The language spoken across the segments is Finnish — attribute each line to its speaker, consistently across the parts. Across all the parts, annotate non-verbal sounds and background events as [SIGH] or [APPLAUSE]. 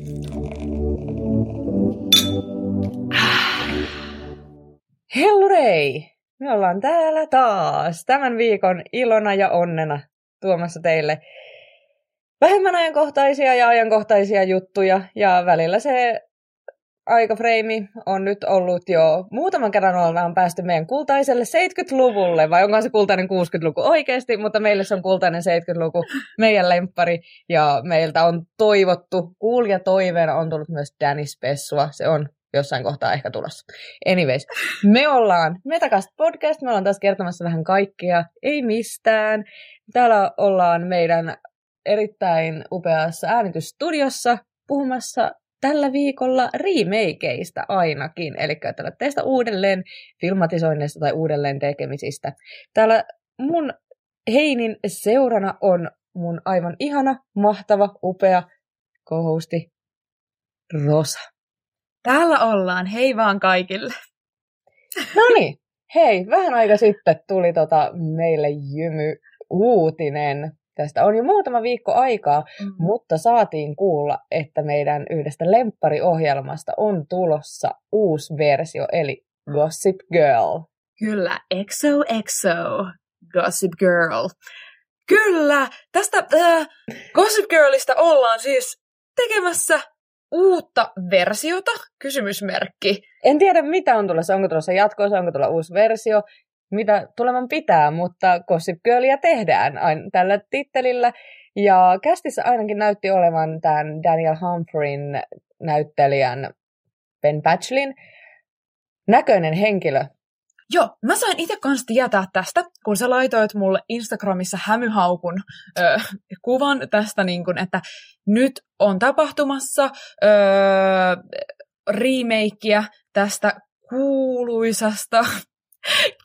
Speaker 1: [SIGHS] Hellurei! Me ollaan täällä taas tämän viikon ilona ja onnena tuomassa teille vähemmän ajankohtaisia ja ajankohtaisia juttuja. Ja välillä se aikafreimi on nyt ollut jo muutaman kerran ollaan päästy meidän kultaiselle 70-luvulle, vai onko se kultainen 60-luku oikeasti, mutta meille se on kultainen 70-luku, meidän lemppari, ja meiltä on toivottu, kuulija toiveena on tullut myös Danny Spessua, se on jossain kohtaa ehkä tulossa. Anyways, me ollaan Metacast Podcast, me ollaan taas kertomassa vähän kaikkea, ei mistään. Täällä ollaan meidän erittäin upeassa äänitysstudiossa puhumassa tällä viikolla remakeista ainakin, eli teistä uudelleen filmatisoinneista tai uudelleen tekemisistä. Täällä mun Heinin seurana on mun aivan ihana, mahtava, upea kohosti Rosa.
Speaker 2: Täällä ollaan, hei vaan kaikille.
Speaker 1: No niin, hei, vähän aika sitten tuli tota meille jymy uutinen. Tästä on jo muutama viikko aikaa, mm. mutta saatiin kuulla, että meidän yhdestä lemppariohjelmasta on tulossa uusi versio, eli Gossip Girl.
Speaker 2: Kyllä, XOXO, Gossip Girl. Kyllä, tästä äh, Gossip Girlista ollaan siis tekemässä uutta versiota? Kysymysmerkki.
Speaker 1: En tiedä, mitä on tulossa. Onko tulossa jatkoosa, onko tulla uusi versio, mitä tulevan pitää, mutta Gossip Girlia tehdään aina tällä tittelillä. Ja kästissä ainakin näytti olevan tämän Daniel Humphreyn näyttelijän Ben Batchelin näköinen henkilö.
Speaker 2: Joo, mä sain itse kanssa tietää tästä, kun sä laitoit mulle Instagramissa hämyhaukun ö, kuvan tästä, niin kun, että nyt on tapahtumassa ö, remakeä tästä kuuluisasta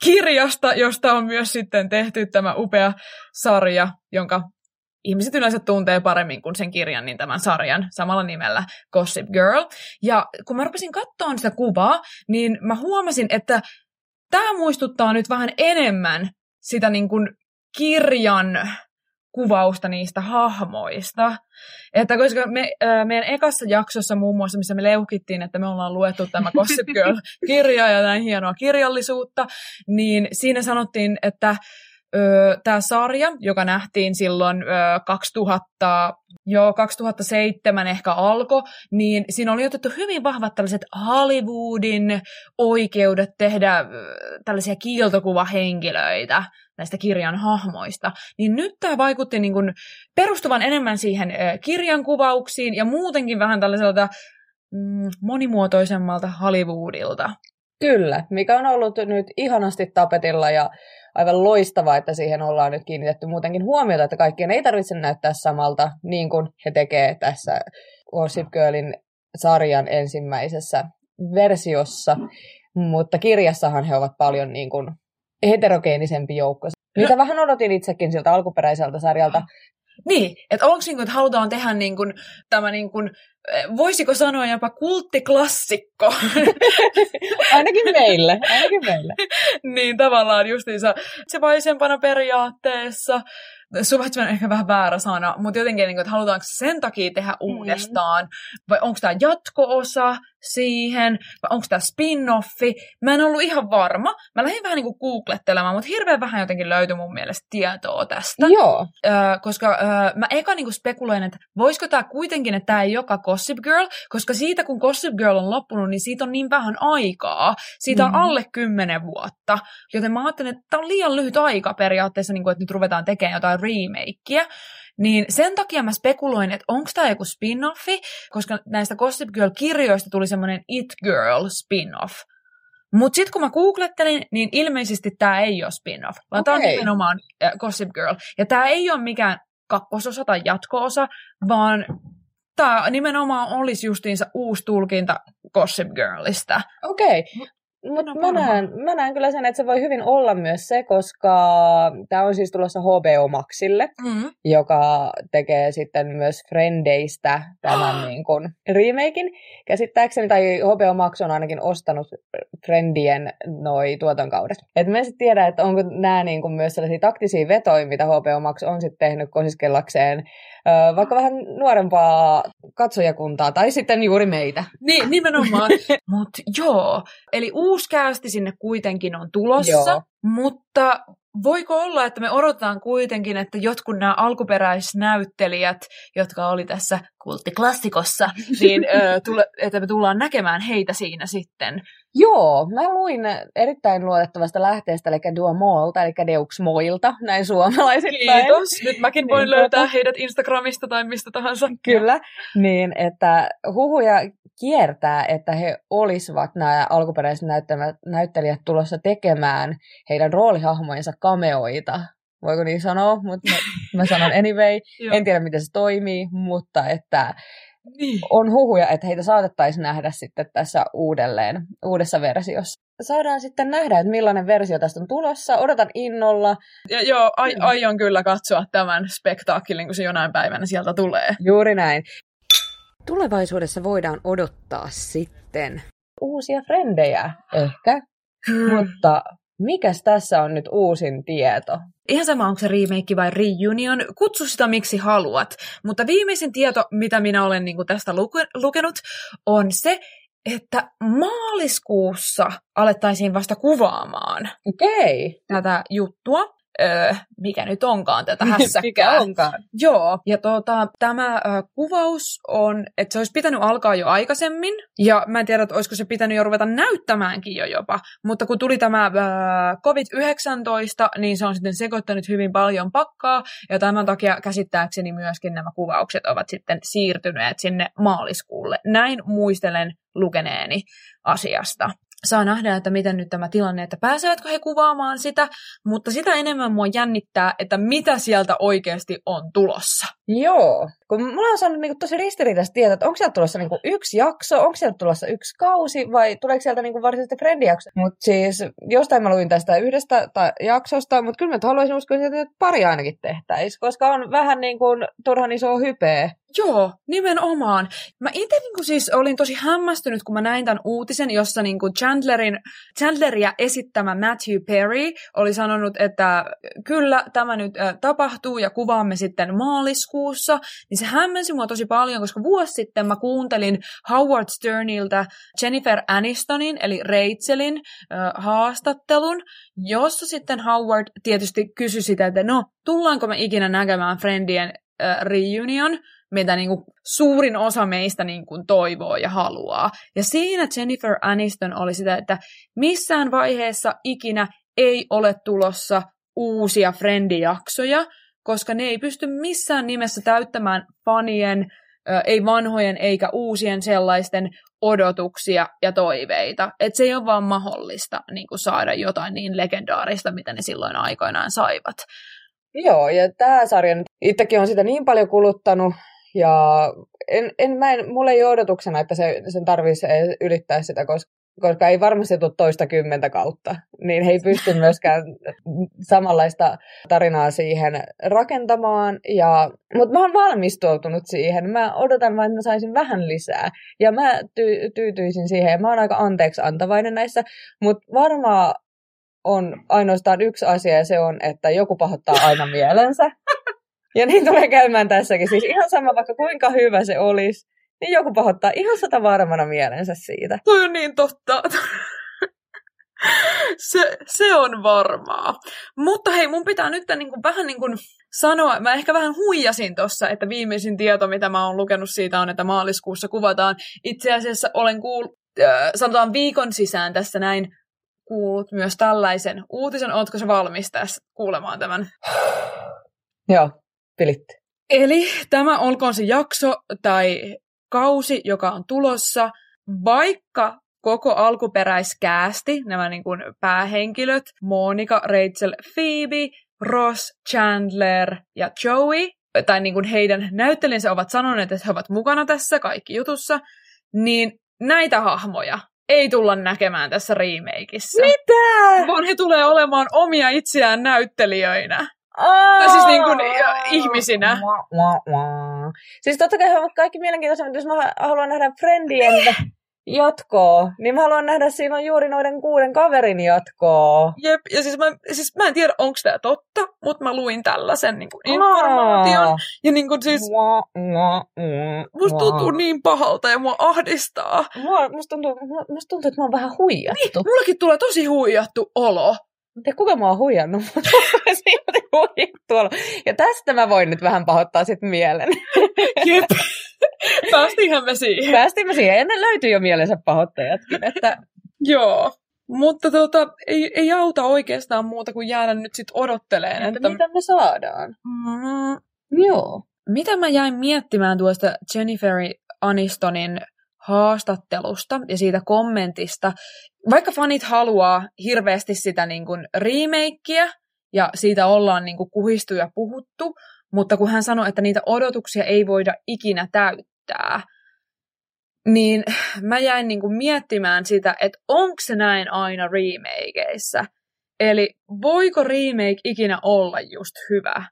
Speaker 2: kirjasta, josta on myös sitten tehty tämä upea sarja, jonka ihmiset yleensä tuntee paremmin kuin sen kirjan, niin tämän sarjan samalla nimellä Gossip Girl. Ja kun mä rupesin katsoa sitä kuvaa, niin mä huomasin, että tämä muistuttaa nyt vähän enemmän sitä niin kuin kirjan kuvausta niistä hahmoista. Että koska me, äh, meidän ekassa jaksossa muun muassa, missä me leukittiin, että me ollaan luettu tämä Gossip Girl-kirja ja näin hienoa kirjallisuutta, niin siinä sanottiin, että tämä sarja, joka nähtiin silloin ö, 2000, jo 2007 ehkä alkoi, niin siinä oli otettu hyvin vahvat tällaiset Hollywoodin oikeudet tehdä ö, tällaisia kiiltokuvahenkilöitä näistä kirjan hahmoista. Niin nyt tämä vaikutti niin kuin perustuvan enemmän siihen kirjan kuvauksiin ja muutenkin vähän tällaiselta mm, monimuotoisemmalta Hollywoodilta.
Speaker 1: Kyllä, mikä on ollut nyt ihanasti tapetilla ja aivan loistavaa, että siihen ollaan nyt kiinnitetty muutenkin huomiota, että kaikkien ei tarvitse näyttää samalta, niin kuin he tekee tässä Gossip Girlin sarjan ensimmäisessä versiossa, mutta kirjassahan he ovat paljon niin kuin heterogeenisempi joukko. Mitä vähän odotin itsekin siltä alkuperäiseltä sarjalta.
Speaker 2: Niin, että onko niin kuin, että halutaan tehdä niin kuin, tämä niin kuin, voisiko sanoa jopa kulttiklassikko. [LAUGHS]
Speaker 1: ainakin meille, ainakin meille. [LAUGHS]
Speaker 2: niin tavallaan justiinsa se vaisempana periaatteessa suvaitseminen on ehkä vähän väärä sana, mutta jotenkin, niin kuin, että halutaanko sen takia tehdä mm. uudestaan, vai onko tämä jatko-osa siihen, vai onko tämä spin-offi. Mä en ollut ihan varma. Mä lähdin vähän niin kuin googlettelemaan, mutta hirveän vähän jotenkin löytyi mun mielestä tietoa tästä.
Speaker 1: Joo.
Speaker 2: Ö, koska ö, mä eka niin kuin spekuloin, että voisiko tämä kuitenkin, että tämä ei joka Gossip Girl, koska siitä kun Gossip Girl on loppunut, niin siitä on niin vähän aikaa. Siitä on mm. alle kymmenen vuotta. Joten mä ajattelin, että tämä on liian lyhyt aika periaatteessa, niin kuin, että nyt ruvetaan tekemään jotain remakeä. Niin sen takia mä spekuloin, että onko tämä joku spin-offi, koska näistä Gossip Girl-kirjoista tuli semmoinen It Girl spin-off. Mutta sitten kun mä googlettelin, niin ilmeisesti tämä ei ole spin-off, vaan okay. tämä on nimenomaan äh, Gossip Girl. Ja tämä ei ole mikään kakkososa tai jatko-osa, vaan tämä nimenomaan olisi justiinsa uusi tulkinta Gossip Girlista.
Speaker 1: Okei. Okay. Mutta mä, näen, mä näen kyllä sen, että se voi hyvin olla myös se, koska tämä on siis tulossa HBO Maxille, mm. joka tekee sitten myös Frendeistä tämän oh. [GASPS] niin kuin remakein. Käsittääkseni, tai HBO Max on ainakin ostanut Friendien noi tuotonkaudet. Et mä en sitten tiedä, että onko nämä niin kuin myös sellaisia taktisia vetoja, mitä HBO Max on sitten tehnyt kosiskellakseen vaikka vähän nuorempaa katsojakuntaa, tai sitten juuri meitä.
Speaker 2: Niin, nimenomaan. [LAUGHS] Mutta joo, eli uusi kästi sinne kuitenkin on tulossa, joo. mutta voiko olla, että me odotetaan kuitenkin, että jotkut nämä alkuperäisnäyttelijät, jotka oli tässä kulttiklassikossa, niin ö, tule, että me tullaan näkemään heitä siinä sitten.
Speaker 1: Joo, mä luin erittäin luotettavasta lähteestä, eli Duomolta, eli Moilta, näin suomalaisittain.
Speaker 2: Kiitos, [LAUGHS] nyt mäkin voin niin, löytää tota... heidät Instagramista tai mistä tahansa.
Speaker 1: Kyllä, niin että huhuja kiertää, että he olisivat nämä alkuperäiset näyttelijät tulossa tekemään heidän roolihahmojensa kameoita voiko niin sanoa, mutta mä, mä sanon anyway. [LAUGHS] en tiedä, miten se toimii, mutta että niin. on huhuja, että heitä saatettaisiin nähdä sitten tässä uudelleen, uudessa versiossa. Saadaan sitten nähdä, että millainen versio tästä on tulossa. Odotan innolla.
Speaker 2: Ja, joo, ai, mm. aion kyllä katsoa tämän spektaakkelin, kun se jonain päivänä sieltä tulee.
Speaker 1: Juuri näin. Tulevaisuudessa voidaan odottaa sitten uusia frendejä ehkä, hmm. mutta mikäs tässä on nyt uusin tieto?
Speaker 2: Ihan sama, onko se remake vai reunion, kutsu sitä miksi haluat. Mutta viimeisin tieto, mitä minä olen niin kuin tästä lukenut, on se, että maaliskuussa alettaisiin vasta kuvaamaan
Speaker 1: okay.
Speaker 2: tätä juttua öö, mikä nyt onkaan tätä hässäkkää. mikä
Speaker 1: onkaan.
Speaker 2: Joo, ja tuota, tämä ö, kuvaus on, että se olisi pitänyt alkaa jo aikaisemmin, ja mä en tiedä, että olisiko se pitänyt jo ruveta näyttämäänkin jo jopa, mutta kun tuli tämä ö, COVID-19, niin se on sitten sekoittanut hyvin paljon pakkaa, ja tämän takia käsittääkseni myöskin nämä kuvaukset ovat sitten siirtyneet sinne maaliskuulle. Näin muistelen lukeneeni asiasta saa nähdä, että miten nyt tämä tilanne, että pääsevätkö he kuvaamaan sitä, mutta sitä enemmän mua jännittää, että mitä sieltä oikeasti on tulossa.
Speaker 1: Joo, kun mulla on saanut niin tosi ristiriitaista tietää, että onko sieltä tulossa niin yksi jakso, onko sieltä tulossa yksi kausi vai tuleeko sieltä niin varsinaisesti friendijakso. Mutta siis jostain mä luin tästä yhdestä ta- jaksosta, mutta kyllä mä haluaisin uskoa, että pari ainakin tehtäisiin, koska on vähän niin kuin turhan iso hypeä
Speaker 2: Joo, nimenomaan. Mä itse niin siis olin tosi hämmästynyt, kun mä näin tämän uutisen, jossa niin kuin Chandlerin, Chandleria esittämä Matthew Perry oli sanonut, että kyllä tämä nyt äh, tapahtuu ja kuvaamme sitten maaliskuussa. Niin se hämmensi mua tosi paljon, koska vuosi sitten mä kuuntelin Howard Sterniltä Jennifer Anistonin, eli Rachelin äh, haastattelun, jossa sitten Howard tietysti kysyi sitä, että no, tullaanko me ikinä näkemään Friendien äh, reunion, mitä niin kuin suurin osa meistä niin kuin toivoo ja haluaa. Ja siinä Jennifer Aniston oli sitä, että missään vaiheessa ikinä ei ole tulossa uusia Friendijaksoja, koska ne ei pysty missään nimessä täyttämään fanien, ei vanhojen eikä uusien sellaisten odotuksia ja toiveita. Että se ei ole vaan mahdollista niin kuin saada jotain niin legendaarista, mitä ne silloin aikoinaan saivat.
Speaker 1: Joo, ja tämä sarja nyt itsekin on sitä niin paljon kuluttanut, ja en, en, mä en, mulla ei ole odotuksena, että se, sen tarvitsisi ylittää sitä, koska, koska ei varmasti tule toista kymmentä kautta. Niin he ei pysty [LAUGHS] myöskään samanlaista tarinaa siihen rakentamaan. Ja, mutta mä oon valmistautunut siihen. Mä odotan vain, että mä saisin vähän lisää. Ja mä ty- tyytyisin siihen. Ja mä oon aika anteeksi antavainen näissä. Mutta varmaan on ainoastaan yksi asia, ja se on, että joku pahoittaa aina [LAUGHS] mielensä. Ja niin tulee käymään tässäkin. Siis ihan sama, vaikka kuinka hyvä se olisi, niin joku pahoittaa ihan sata varmana mielensä siitä.
Speaker 2: Toi on niin totta. [LAUGHS] se, se on varmaa. Mutta hei, mun pitää nyt niin kuin, vähän niin kuin sanoa, mä ehkä vähän huijasin tuossa, että viimeisin tieto, mitä mä oon lukenut siitä on, että maaliskuussa kuvataan. Itse asiassa olen kuullut, äh, sanotaan viikon sisään tässä näin, kuullut myös tällaisen uutisen. Ootko se valmis tässä kuulemaan tämän?
Speaker 1: Joo pelitti.
Speaker 2: Eli tämä olkoon se jakso tai kausi, joka on tulossa, vaikka koko alkuperäiskäästi, nämä niin kuin päähenkilöt, Monica, Rachel, Phoebe, Ross, Chandler ja Joey, tai niin kuin heidän näyttelijänsä ovat sanoneet, että he ovat mukana tässä kaikki jutussa, niin näitä hahmoja ei tulla näkemään tässä remakeissa.
Speaker 1: Mitä?
Speaker 2: Vaan he tulee olemaan omia itseään näyttelijöinä.
Speaker 1: Oh!
Speaker 2: Tai siis niin kuin, ihmisinä.
Speaker 1: Wah, wah, wah. Siis totta kai he ovat kaikki mielenkiintoisia, mutta jos mä haluan nähdä Friendien jatkoa, niin mä haluan nähdä on juuri noiden kuuden kaverin jatkoa.
Speaker 2: Jep, ja siis mä, siis mä en tiedä, onko tämä totta, mutta mä luin tällaisen niin kuin informaation.
Speaker 1: Aa.
Speaker 2: Ja niin kuin siis,
Speaker 1: Wah, wah, wah,
Speaker 2: musta tuntuu niin pahalta ja mua ahdistaa.
Speaker 1: Mua, musta, tuntuu, mu- musta tuntuu, että mä oon vähän huijattu.
Speaker 2: Mullakin tulee tosi huijattu olo.
Speaker 1: Tiedä, kuka [LAUGHS] mä oon huijannut, mutta olo. Ja tästä mä voin nyt vähän pahoittaa sit mielen. [LAUGHS]
Speaker 2: Jep. Päästiinhän me siihen.
Speaker 1: Päästimme siihen, ja ne löytyy jo mielensä pahoittajatkin, että
Speaker 2: Joo. Mutta tota, ei, ei auta oikeastaan muuta kuin jäädä nyt sit odotteleen.
Speaker 1: että
Speaker 2: Että,
Speaker 1: mitä me saadaan.
Speaker 2: Mm,
Speaker 1: Joo.
Speaker 2: mitä mä jäin miettimään tuosta Jennifer Anistonin haastattelusta ja siitä kommentista. Vaikka fanit haluaa hirveästi sitä niin kuin remakeä ja siitä ollaan niin kuin kuhistu ja puhuttu, mutta kun hän sanoi, että niitä odotuksia ei voida ikinä täyttää, niin mä jäin niin kuin miettimään sitä, että onko se näin aina remakeissa. Eli voiko remake ikinä olla just hyvä?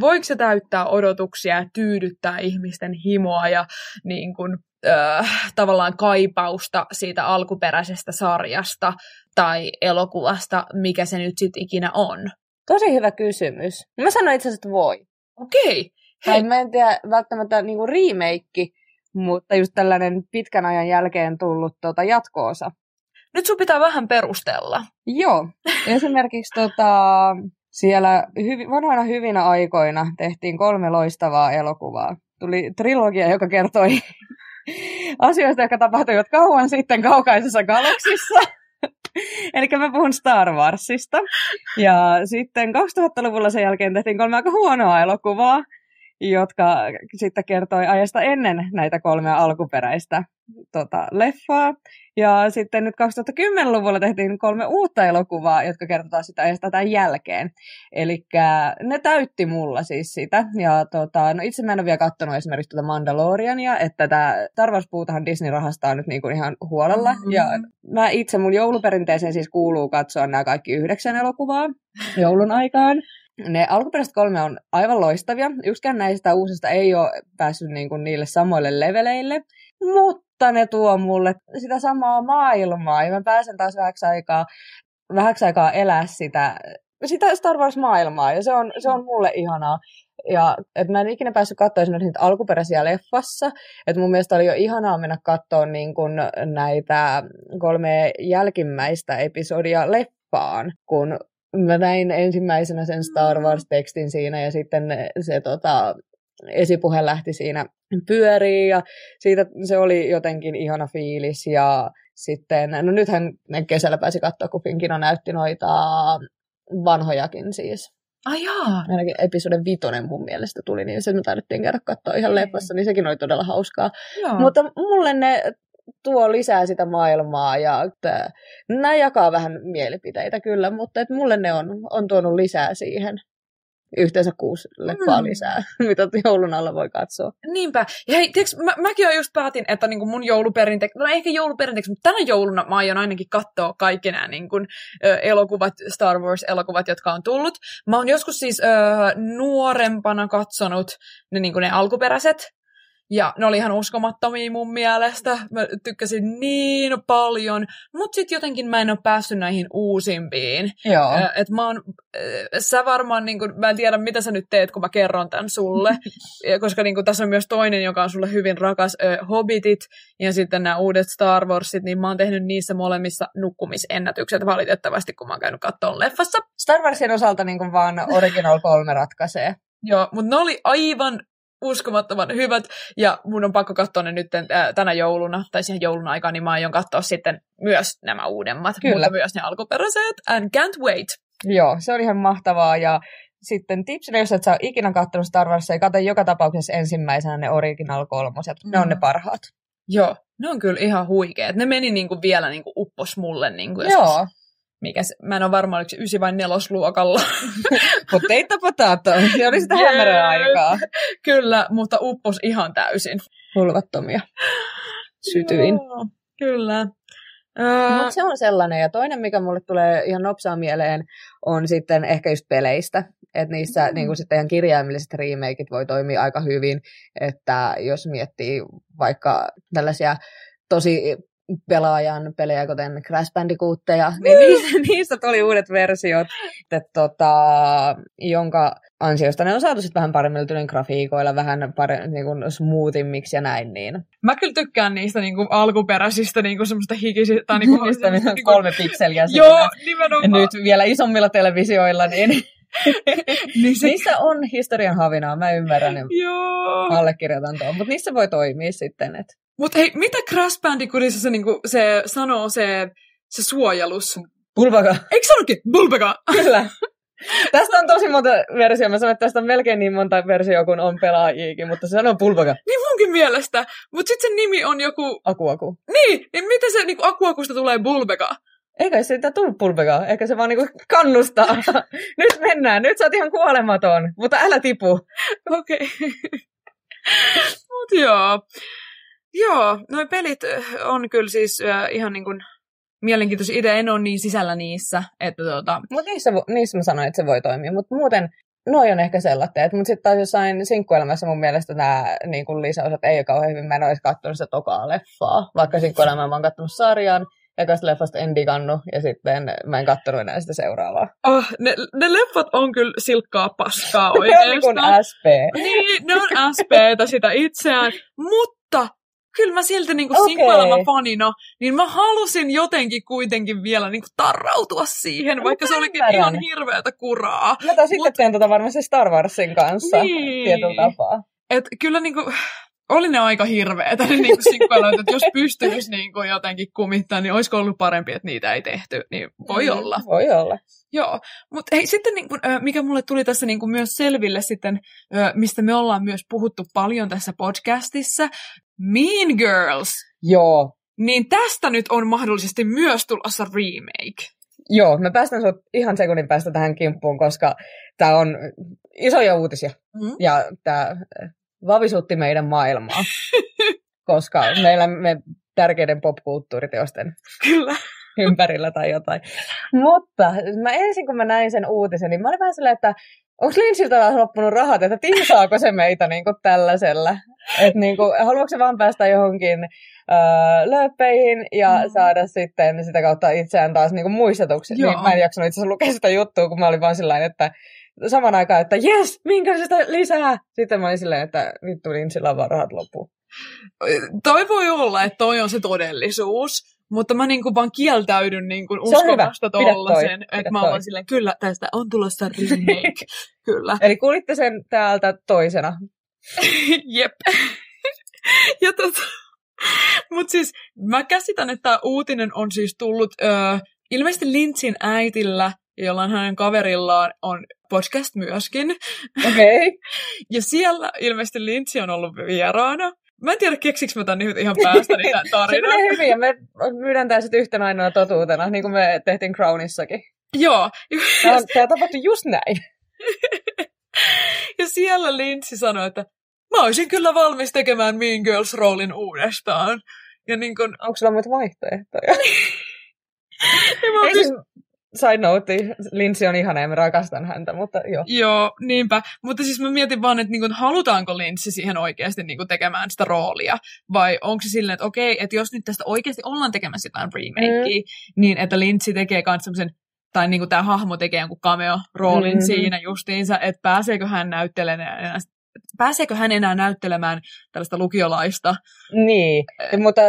Speaker 2: Voiko se täyttää odotuksia ja tyydyttää ihmisten himoa ja niin kuin, äh, tavallaan kaipausta siitä alkuperäisestä sarjasta tai elokuvasta, mikä se nyt sitten ikinä on?
Speaker 1: Tosi hyvä kysymys. Mä sanoin itse asiassa, että voi.
Speaker 2: Okei.
Speaker 1: Tai
Speaker 2: Hei,
Speaker 1: mä en tiedä välttämättä niinku remake, mutta just tällainen pitkän ajan jälkeen tullut tota, jatko-osa.
Speaker 2: nyt sun pitää vähän perustella.
Speaker 1: Joo. Esimerkiksi tota, siellä hyvi, vanhoina hyvinä aikoina tehtiin kolme loistavaa elokuvaa. Tuli trilogia, joka kertoi asioista, jotka tapahtuivat kauan sitten kaukaisessa galaksissa. Eli mä puhun Star Warsista. Ja sitten 2000-luvulla sen jälkeen tehtiin kolme aika huonoa elokuvaa, jotka sitten kertoi ajasta ennen näitä kolmea alkuperäistä tota, leffaa. Ja sitten nyt 2010-luvulla tehtiin kolme uutta elokuvaa, jotka kertotaan sitä ajasta tämän jälkeen. Eli ne täytti mulla siis sitä. Ja tota, no itse mä en ole vielä katsonut esimerkiksi tuota Mandaloriania, että tämä Star Wars-puutahan Disney rahastaa nyt niinku ihan huolella.
Speaker 2: Mm-hmm.
Speaker 1: Ja mä itse mun jouluperinteeseen siis kuuluu katsoa nämä kaikki yhdeksän elokuvaa joulun aikaan. Ne alkuperäiset kolme on aivan loistavia. Yksikään näistä uusista ei ole päässyt niinku niille samoille leveleille, mutta ne tuo mulle sitä samaa maailmaa ja mä pääsen taas vähäksi aikaa, vähäksi aikaa elää sitä, sitä Star Wars-maailmaa ja se on, se on mulle ihanaa. Ja että mä en ikinä päässyt katsoa esimerkiksi niitä alkuperäisiä leffassa. Että mun mielestä oli jo ihanaa mennä katsoa niin kun näitä kolme jälkimmäistä episodia leffaan, kun mä näin ensimmäisenä sen Star Wars-tekstin siinä ja sitten se tota, esipuhe lähti siinä pyöriin ja siitä se oli jotenkin ihana fiilis ja sitten, no nythän ne kesällä pääsi katsoa, kun Finkino näytti noita vanhojakin siis.
Speaker 2: Ai jaa.
Speaker 1: Ainakin episode vitonen mun mielestä tuli, niin se me taidettiin käydä katsoa ihan leffassa, niin sekin oli todella hauskaa.
Speaker 2: Joo.
Speaker 1: Mutta mulle ne tuo lisää sitä maailmaa ja että, nämä jakaa vähän mielipiteitä kyllä, mutta että mulle ne on, on tuonut lisää siihen. Yhteensä kuusi leffaa
Speaker 2: Mm.
Speaker 1: lisää, [LAUGHS] mitä joulun alla voi katsoa.
Speaker 2: Niinpä. Ja hei, tiiäks, mä, mäkin jo just päätin, että niinku mun jouluperinteeksi, no ehkä jouluperinteeksi, mutta tänä jouluna mä aion ainakin katsoa kaikki nämä niinku, ö, elokuvat, Star Wars-elokuvat, jotka on tullut. Mä oon joskus siis ö, nuorempana katsonut ne, niinku, ne alkuperäiset, ja ne oli ihan uskomattomia mun mielestä. Mä tykkäsin niin paljon. Mutta sitten jotenkin mä en ole päässyt näihin uusimpiin.
Speaker 1: Joo.
Speaker 2: Et mä oon, sä varmaan, niin kun, mä en tiedä mitä sä nyt teet, kun mä kerron tämän sulle, [LAUGHS] koska niin kun, tässä on myös toinen, joka on sulle hyvin rakas, ö, Hobbitit, ja sitten nämä uudet Star Warsit, niin mä oon tehnyt niissä molemmissa nukkumisennätykset valitettavasti, kun mä oon käynyt kattoon leffassa.
Speaker 1: Star Warsin osalta niin vaan Original 3 ratkaisee.
Speaker 2: Joo, mutta ne oli aivan uskomattoman hyvät, ja mun on pakko katsoa ne nyt äh, tänä jouluna, tai siihen joulun aikaan, niin mä aion katsoa sitten myös nämä uudemmat,
Speaker 1: Kyllä.
Speaker 2: mutta myös ne alkuperäiset, and can't wait.
Speaker 1: Joo, se on ihan mahtavaa ja sitten tipsinä, jos et sä ole ikinä katsonut Star Warsia, katso joka tapauksessa ensimmäisenä ne Original kolmoset. Ne on ne
Speaker 2: Mm.
Speaker 1: parhaat.
Speaker 2: Joo, ne on kyllä ihan huikeet. Ne meni niinku vielä niinku uppos mulle. Niinku
Speaker 1: Joo.
Speaker 2: Mikä se, mä en ole varmaan yksi ysi- vai nelosluokalla. [LAUGHS]
Speaker 1: Potato potato. Se oli sitä
Speaker 2: Jep.
Speaker 1: hämärää aikaa.
Speaker 2: kyllä, mutta uppos ihan täysin.
Speaker 1: Hulvattomia. Sytyin.
Speaker 2: Joo, kyllä. Öö,
Speaker 1: Mutta se on sellainen. Ja toinen, mikä mulle tulee ihan nopsaa mieleen, on sitten ehkä just peleistä. Että niissä
Speaker 2: Mm.
Speaker 1: niin kuin sitten ihan kirjaimilliset remakeit voi toimia aika hyvin. Että jos miettii vaikka tällaisia tosi pelaajan pelejä, kuten Crash Bandicootteja, niin niissä, [LAUGHS] niissä tuli uudet versiot, että tota, jonka ansiosta ne on saatu sitten vähän paremmilla grafiikoilla, vähän pare, niin kuin smoothimmiksi ja näin. Niin.
Speaker 2: Mä kyllä tykkään niistä niinku alkuperäisistä niinku semmoista hikisistä. Tai niinku, [LAUGHS]
Speaker 1: Niistä missä on
Speaker 2: niinku-
Speaker 1: kolme pikseliä
Speaker 2: Joo,
Speaker 1: siinä. Ja
Speaker 2: nimenomaan.
Speaker 1: nyt vielä isommilla televisioilla, niin [LAUGHS]
Speaker 2: niin se,
Speaker 1: niissä on historian havinaa, mä ymmärrän ja
Speaker 2: Joo.
Speaker 1: allekirjoitan tuon, mutta niissä voi toimia sitten. Et.
Speaker 2: Mutta hei, mitä Crash Bandicootissa se, niinku, se sanoo se, se suojelus?
Speaker 1: Pulpaka,
Speaker 2: Eikö se olekin? Bulbega! [LAUGHS]
Speaker 1: kyllä. Tästä on tosi monta versiota. Mä sanon, että tästä on melkein niin monta versiota kuin on pelaajiikin, mutta se sanoo pulpaka.
Speaker 2: Niin munkin mielestä. Mutta sitten sen nimi on joku...
Speaker 1: Aku, aku.
Speaker 2: Niin, niin miten se niinku akuakusta tulee Bulbega?
Speaker 1: Eikä se sitä tuu pulpeka, ehkä se vaan niinku kannustaa. [LAUGHS] nyt mennään, nyt sä oot ihan kuolematon, mutta älä tipu.
Speaker 2: Okei. [LAUGHS] Mut joo. Joo, noi pelit äh, on kyllä siis äh, ihan niin kuin mielenkiintoisia. Itse en ole niin sisällä niissä, että tota,
Speaker 1: Mutta niissä, niissä mä sanoin, että se voi toimia, mutta muuten noi on ehkä sellaiset. Mutta sitten taas jossain sinkkuelämässä mun mielestä nämä niin lisäosat ei ole kauhean hyvin. Mä en olisi katsonut sitä tokaa leffaa, vaikka sinkkuelämää mä oon katsonut sarjan. Ekasta leffasta en digannut ja sitten mä en katsonut enää sitä seuraavaa.
Speaker 2: oh, ne, ne leffat on kyllä silkkaa paskaa [LAUGHS]
Speaker 1: Ne on niin kuin
Speaker 2: oikeastaan.
Speaker 1: SP.
Speaker 2: niin, ne on SPtä sitä itseään, mutta kyllä mä silti niin
Speaker 1: Okei.
Speaker 2: okay. fanina, niin mä halusin jotenkin kuitenkin vielä niin tarrautua siihen, vaikka se olikin ihan hirveätä kuraa.
Speaker 1: Mä taas sitten teen tota varmasti Star Warsin kanssa
Speaker 2: Niin.
Speaker 1: tietyllä tapaa.
Speaker 2: Et kyllä niinku, oli ne aika hirveetä ne niinku sinkkuelämät, että jos pystyisi [LAUGHS] niinku jotenkin kumittaa, niin olisiko ollut parempi, että niitä ei tehty, niin voi
Speaker 1: Mm,
Speaker 2: olla.
Speaker 1: Voi olla.
Speaker 2: Joo, mutta hei sitten niinku, ö, mikä mulle tuli tässä niinku myös selville sitten, mistä me ollaan myös puhuttu paljon tässä podcastissa, Mean Girls,
Speaker 1: Joo.
Speaker 2: niin tästä nyt on mahdollisesti myös tulossa remake.
Speaker 1: Joo, mä päästän sut ihan sekunnin päästä tähän kimppuun, koska tää on isoja uutisia.
Speaker 2: Mm.
Speaker 1: Ja tämä vavisutti meidän maailmaa, [LAUGHS] koska meillä me tärkeiden popkulttuuriteosten
Speaker 2: Kyllä.
Speaker 1: ympärillä tai jotain. Mutta mä ensin kun mä näin sen uutisen, niin mä olin vähän silleen, että onko Linsiltä vähän loppunut rahat, että tinsaako se meitä niin kuin tällaisella? Että niin kuin, haluatko se vaan päästä johonkin öö, lööppeihin ja
Speaker 2: Mm.
Speaker 1: saada sitten sitä kautta itseään taas niin kuin muistetuksi.
Speaker 2: Joo.
Speaker 1: Niin mä en jaksanut itse asiassa lukea sitä juttua, kun mä olin vaan sillä että saman aikaan, että jes, minkä sitä lisää? Sitten mä olin silleen, että vittu Linsillä on vaan rahat loppuun.
Speaker 2: Toi voi olla, että toi on se todellisuus, mutta mä niinku vaan kieltäydyn niinku uskomasta tollasen. Että mä oon silleen, kyllä, tästä on tulossa [LAUGHS] remake. kyllä.
Speaker 1: Eli kuulitte sen täältä toisena. [LAUGHS]
Speaker 2: Jep. [LAUGHS] ja tota, mut siis mä käsitän, että tämä uutinen on siis tullut ö, ilmeisesti Lynchin äitillä jollain hänen kaverillaan on podcast myöskin.
Speaker 1: Okei. Okay.
Speaker 2: Ja siellä ilmeisesti Lynch on ollut vieraana. Mä en tiedä, keksikö mä tän nyt ihan päästäni tämän [LAUGHS]
Speaker 1: Se
Speaker 2: tarinan.
Speaker 1: menee hyvin ja me myydään tämä sitten yhtenä ainoana totuutena, niin kuin me tehtiin Crownissakin.
Speaker 2: Joo.
Speaker 1: Tämä, on, tämä tapahtui just näin. [LAUGHS]
Speaker 2: Ja siellä Lindsay sanoi, että mä olisin kyllä valmis tekemään Mean Girls-roolin uudestaan. Ja niin kun,
Speaker 1: Onko sulla muita vaihtoehtoja?
Speaker 2: ja [LAUGHS] mä
Speaker 1: Ei
Speaker 2: siis,
Speaker 1: siis, side note, Lindsay on ihana ja mä rakastan häntä, mutta joo.
Speaker 2: Joo, niinpä. Mutta siis mä mietin vaan, että niin kun, halutaanko Lindsay siihen oikeasti niin kun, tekemään sitä roolia. Vai onko se silleen, että okei, että jos nyt tästä oikeasti ollaan tekemässä jotain remakea, mm. niin että Lindsay tekee kans semmoisen tai niin kuin tämä hahmo tekee jonkun cameo-roolin
Speaker 1: Mhm.
Speaker 2: mm-hmm. siinä justiinsa, että pääseekö hän näyttelemään enää, pääseekö hän enää näyttelemään tällaista lukiolaista.
Speaker 1: Niin, ja, mutta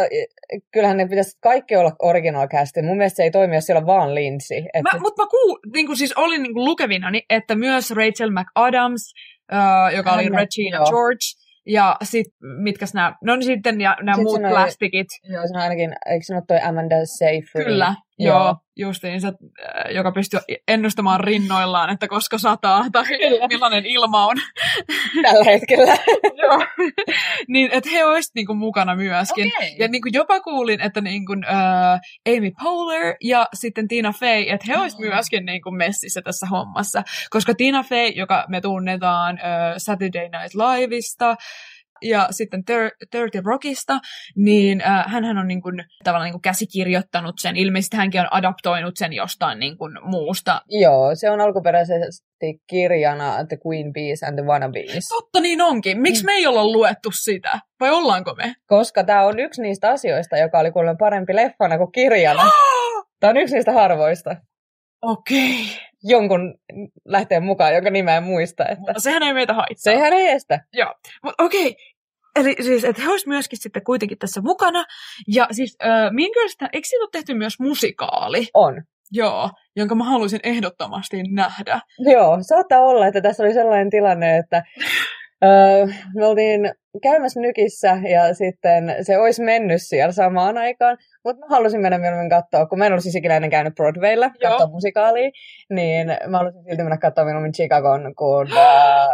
Speaker 1: kyllähän ne pitäisi kaikki olla original casting. Mun mielestä se ei toimi, jos siellä on vaan Lindsay. Että
Speaker 2: Mä, mutta mä kuul, niin kuin siis olin niin kuin lukevinani, että myös Rachel McAdams, äh, joka oli
Speaker 1: Hän-
Speaker 2: Regina
Speaker 1: joo.
Speaker 2: George, ja sitten, mitkäs nämä, no niin sitten ja nämä muut
Speaker 1: oli-
Speaker 2: plastikit.
Speaker 1: Joo, se on ainakin, eikö toi Amanda Seyfried?
Speaker 2: Kyllä, joo, joo justiinsa, äh, joka pystyy ennustamaan rinnoillaan, että koska sataa tai
Speaker 1: Kyllä.
Speaker 2: millainen ilma on.
Speaker 1: Tällä hetkellä. [LAUGHS]
Speaker 2: Joo. niin, että he olisivat niinku mukana myöskin.
Speaker 1: Okei.
Speaker 2: Ja niinku jopa kuulin, että niinku, uh, Amy Poehler ja sitten Tina Fey, että he olisivat
Speaker 1: Mm.
Speaker 2: myöskin niinku messissä tässä hommassa. Koska Tina Fey, joka me tunnetaan uh, Saturday Night Liveista, ja sitten Dirty Rockista, niin äh, hän on niin kuin, tavallaan niin kuin käsikirjoittanut sen. Ilmeisesti hänkin on adaptoinut sen jostain niin kuin muusta.
Speaker 1: Joo, se on alkuperäisesti kirjana The Queen Bees and the Wannabes.
Speaker 2: Totta niin onkin. Miksi mm. me ei olla luettu sitä? Vai ollaanko me?
Speaker 1: Koska tämä on yksi niistä asioista, joka oli kuulemma parempi leffana kuin kirjana. tämä on yksi niistä harvoista.
Speaker 2: Okei. Okay
Speaker 1: jonkun lähtee mukaan, jonka nimeä en muista. Että...
Speaker 2: Mutta sehän ei meitä haittaa.
Speaker 1: Sehän ei estä.
Speaker 2: Joo, mutta okei. Okay. Eli siis, että he olisivat myöskin sitten kuitenkin tässä mukana. Ja siis, äh, Mean Girlsista, eikö siitä ole tehty myös musikaali?
Speaker 1: On.
Speaker 2: Joo, jonka mä haluaisin ehdottomasti nähdä.
Speaker 1: Joo, saattaa olla, että tässä oli sellainen tilanne, että Öö, me oltiin käymässä nykissä ja sitten se olisi mennyt siellä samaan aikaan, mutta mä halusin mennä mieluummin katsoa, kun mä en olisi ikinä ennen käynyt Broadwaylla katsoa musikaalia, niin mä halusin silti mennä katsoa mieluummin Chicagon kuin uh,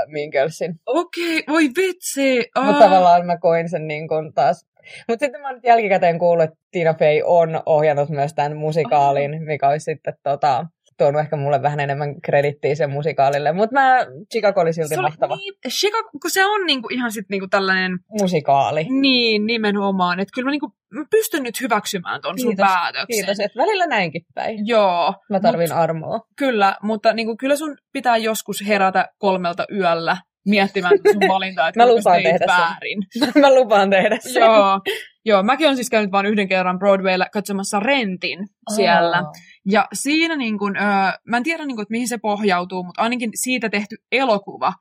Speaker 1: [GASPS] Mean Girlsin.
Speaker 2: Okei, okay, voi vitsi!
Speaker 1: Oh. Mutta tavallaan mä koin sen niin kuin taas mutta sitten mä oon nyt jälkikäteen kuullut, että Tina Fey on ohjannut myös tämän musikaalin, mikä olisi sitten tota, tuonut ehkä mulle vähän enemmän kredittiä sen musikaalille. Mutta mä, Chicago oli silti
Speaker 2: se
Speaker 1: mahtava.
Speaker 2: Niin, Chicago, kun se on niinku ihan sit niinku tällainen...
Speaker 1: Musikaali.
Speaker 2: Niin, nimenomaan. Että kyllä mä, niinku, mä pystyn nyt hyväksymään ton sun päätöksen.
Speaker 1: Kiitos, että välillä näinkin päin.
Speaker 2: Joo.
Speaker 1: Mä tarvin mut, armoa.
Speaker 2: Kyllä, mutta niinku, kyllä sun pitää joskus herätä kolmelta yöllä miettimään sun valintaa, että
Speaker 1: mä lupaan tehdä
Speaker 2: väärin.
Speaker 1: Sen. [LAUGHS] mä lupaan tehdä sen.
Speaker 2: Joo. Joo, mäkin olen siis käynyt vain yhden kerran Broadwaylla katsomassa Rentin siellä. Oh. Ja siinä niin kun, öö, mä en tiedä niin kun, että mihin se pohjautuu, mutta ainakin siitä tehty elokuva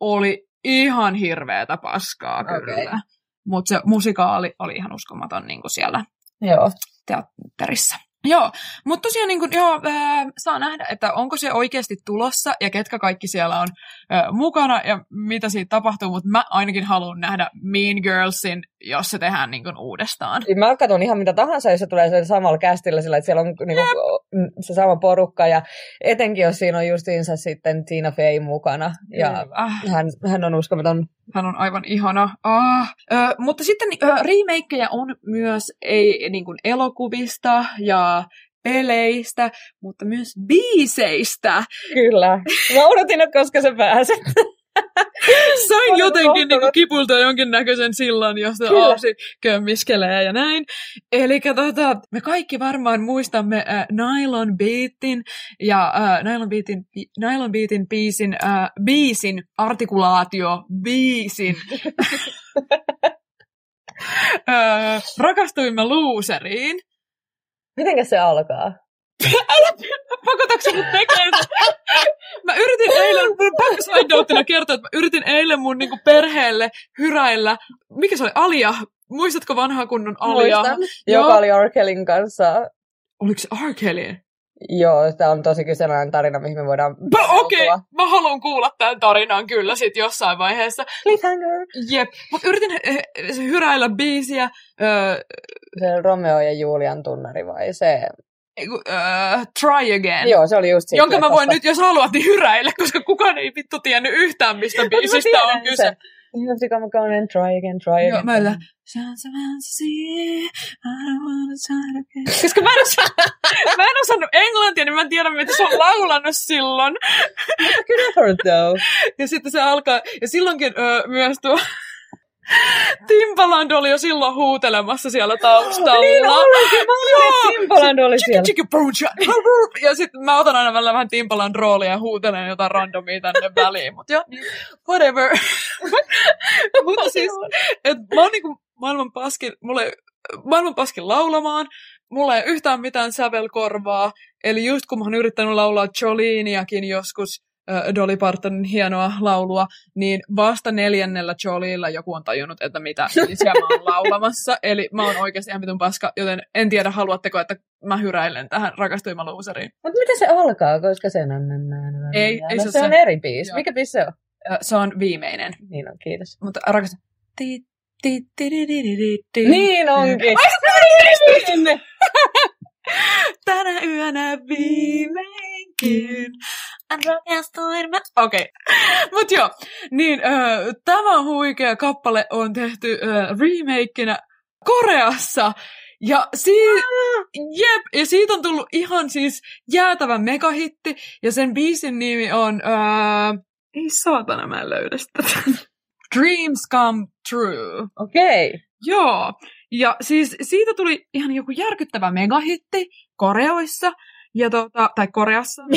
Speaker 2: oli ihan hirveätä paskaa okay. kyllä. Mutta se musikaali oli ihan uskomaton niin siellä
Speaker 1: Joo.
Speaker 2: teatterissa. Joo, mutta tosiaan niin kun, joo, äh, saa nähdä, että onko se oikeasti tulossa ja ketkä kaikki siellä on äh, mukana ja mitä siitä tapahtuu, mutta mä ainakin haluan nähdä Mean Girlsin, jos se tehdään niin kun, uudestaan.
Speaker 1: Niin mä katson ihan mitä tahansa, jos se tulee samalla kästillä, sillä että siellä on niin kun, se sama porukka ja etenkin jos siinä on justiinsa sitten Tina Fey mukana ja mm, äh. hän, hän on uskomaton
Speaker 2: hän on aivan ihana. Ah. Ö, mutta sitten ö, remakeja on myös ei niin kuin elokuvista ja peleistä, mutta myös biiseistä.
Speaker 1: Kyllä. Mä odotin, että koska se pääset. [LAUGHS]
Speaker 2: Sain jotenkin niin kuin, kipulta jonkinnäköisen sillan, josta Aasi kömmiskelee ja näin. Eli tota, me kaikki varmaan muistamme äh, Nylon Beatin ja äh, Nylon, Beatin, Nylon Beatin biisin, äh, biisin artikulaatio, biisin. [LAUGHS] äh, rakastuimme luuseriin.
Speaker 1: Mitenkä se alkaa? [LAUGHS]
Speaker 2: Älä pakotatko mut tekemään [LAUGHS] Mä yritin eilen, mun pakko side kertoa, että mä yritin eilen mun niinku perheelle hyräillä. Mikä se oli? Alia. Muistatko vanhaa kunnon Alia?
Speaker 1: Muistan, joka oli Arkelin kanssa.
Speaker 2: Oliko se Arkelin?
Speaker 1: Joo, tämä on tosi kyseenalainen tarina, mihin me voidaan...
Speaker 2: Okei, okay, mä haluan kuulla tämän tarinan kyllä sit jossain vaiheessa.
Speaker 1: Cliffhanger!
Speaker 2: Jep, mutta yritin eh, hyräillä biisiä. Öö...
Speaker 1: Se Romeo ja Julian tunnari vai se
Speaker 2: uh, Try Again.
Speaker 1: Joo, se oli just siitä.
Speaker 2: Jonka mä voin nyt, jos haluat, niin hyräillä, koska kukaan ei vittu tiennyt yhtään, mistä [LAUGHS] biisistä on kyse.
Speaker 1: You have to come again and try again, try again. Joo,
Speaker 2: mä yllä, [LAUGHS] koska mä en, osa, [LAUGHS] mä en osannut englantia, niin mä en tiedä, mitä se on laulanut silloin.
Speaker 1: Good effort, though.
Speaker 2: Ja sitten se alkaa, ja silloinkin öö, myös tuo [LAUGHS] Timbaland oli jo silloin huutelemassa siellä taustalla.
Speaker 1: niin olikin, mä olin, Timbaland oli siellä.
Speaker 2: ja sitten mä otan aina välillä vähän Timbaland roolia ja huutelen jotain randomia tänne [LAUGHS] väliin. Mutta joo, whatever. [LAUGHS] Mutta siis, että mä oon niinku maailman paskin, mulle maailman paskin laulamaan, mulla ei yhtään mitään sävelkorvaa, eli just kun mä oon yrittänyt laulaa Joliniakin joskus, Dolly Partonin hienoa laulua, niin vasta neljännellä Jolilla joku on tajunnut, että mitä [LAUGHS] siellä mä oon laulamassa. Eli mä oon oikeasti ihan vitun paska, joten en tiedä, haluatteko, että mä hyräilen tähän rakastuima luuseriin.
Speaker 1: Mutta miten se alkaa, koska se on...
Speaker 2: Ei, ei
Speaker 1: no, se, se on eri biisi. Mikä biisi se on?
Speaker 2: Se on viimeinen.
Speaker 1: Niin on, kiitos.
Speaker 2: Mutta rakas...
Speaker 1: Niin onkin. [LAUGHS]
Speaker 2: Tänä yönä rakastuin mä. Okei. Okay. Mut joo, niin äh, tämä huikea kappale on tehty äh, remakeinä Koreassa. Ja, si- jep, ja siitä on tullut ihan siis jäätävä megahitti. Ja sen biisin nimi on... Äh, ei saatana, mä en löydä sitä. Dreams Come True.
Speaker 1: Okei. Okay.
Speaker 2: Joo, ja siis siitä tuli ihan joku järkyttävä megahitti Koreoissa, ja tota, tai Koreassa. [LAUGHS]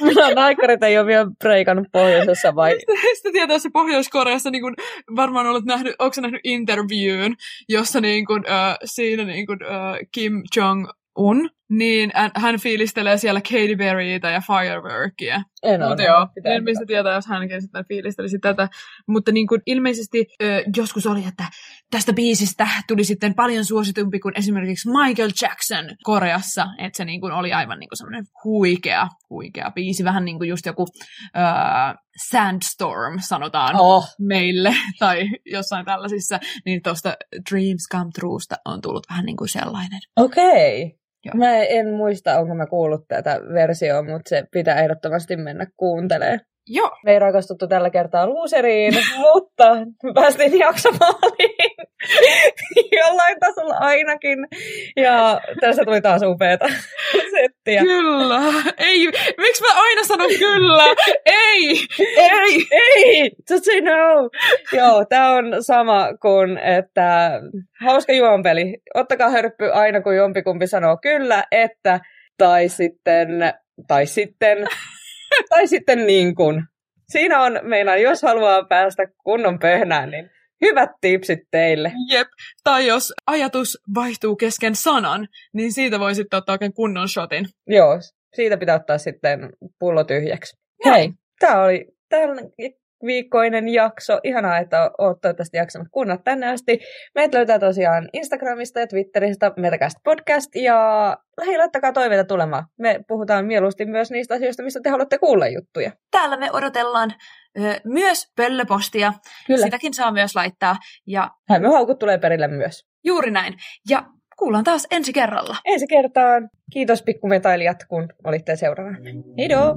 Speaker 1: Minä naikkarit ei ole vielä breikannut pohjoisessa vai?
Speaker 2: Sitten tietää se Pohjois-Koreassa niin kun, varmaan olet nähnyt, onko nähnyt interviewn, jossa niin kun, äh, siinä niin kun, äh, Kim Jong-un niin hän fiilistelee siellä Katy Perryitä ja Fireworkia.
Speaker 1: En
Speaker 2: Mutta joo, en mistä tietää, jos hänkin sitten fiilistelisi tätä. Mutta niin kuin ilmeisesti ö, joskus oli, että tästä biisistä tuli sitten paljon suositumpi kuin esimerkiksi Michael Jackson Koreassa. Että se niin kuin oli aivan niin kuin semmoinen huikea, huikea biisi. Vähän niin kuin just joku ö, Sandstorm sanotaan oh. meille [LAUGHS] tai jossain tällaisissa. Niin tuosta Dreams Come Truesta on tullut vähän niin kuin sellainen.
Speaker 1: Okei. Okay. Joo. Mä en muista, onko mä kuullut tätä versioa, mutta se pitää ehdottomasti mennä kuuntelemaan.
Speaker 2: Joo.
Speaker 1: Me ei rakastuttu tällä kertaa luuseriin, [LAUGHS] mutta päästiin jaksomaaliin [LAUGHS] jollain tasolla ainakin. Ja tässä tuli taas upeeta [LAUGHS] settiä.
Speaker 2: Kyllä. Ei, miksi mä aina sanon kyllä? ei, ei,
Speaker 1: ei, just say no. Joo, tää on sama kuin, että hauska juonpeli. Ottakaa hörppy aina, kun jompikumpi sanoo kyllä, että, tai sitten, tai sitten, [LAUGHS] tai sitten niin kuin. Siinä on, meidän, jos haluaa päästä kunnon pöhnään, niin hyvät tipsit teille.
Speaker 2: Jep. Tai jos ajatus vaihtuu kesken sanan, niin siitä voi sitten ottaa oikein kunnon shotin.
Speaker 1: Joo, siitä pitää ottaa sitten pullo tyhjäksi. Hei, tämä oli tämän viikkoinen jakso. Ihanaa, että olet toivottavasti jaksanut kuunnella tänne asti. Meitä löytää tosiaan Instagramista ja Twitteristä Metacast Podcast ja hei, laittakaa toiveita tulemaan. Me puhutaan mieluusti myös niistä asioista, mistä te haluatte kuulla juttuja.
Speaker 2: Täällä me odotellaan ö, myös pöllöpostia. Kyllä. Sitäkin saa myös laittaa. Ja...
Speaker 1: Hämöhaukut tulee perille myös.
Speaker 2: Juuri näin. Ja kuullaan taas ensi kerralla.
Speaker 1: Ensi kertaan. Kiitos pikkumetailijat, kun olitte seuraavana. Heido!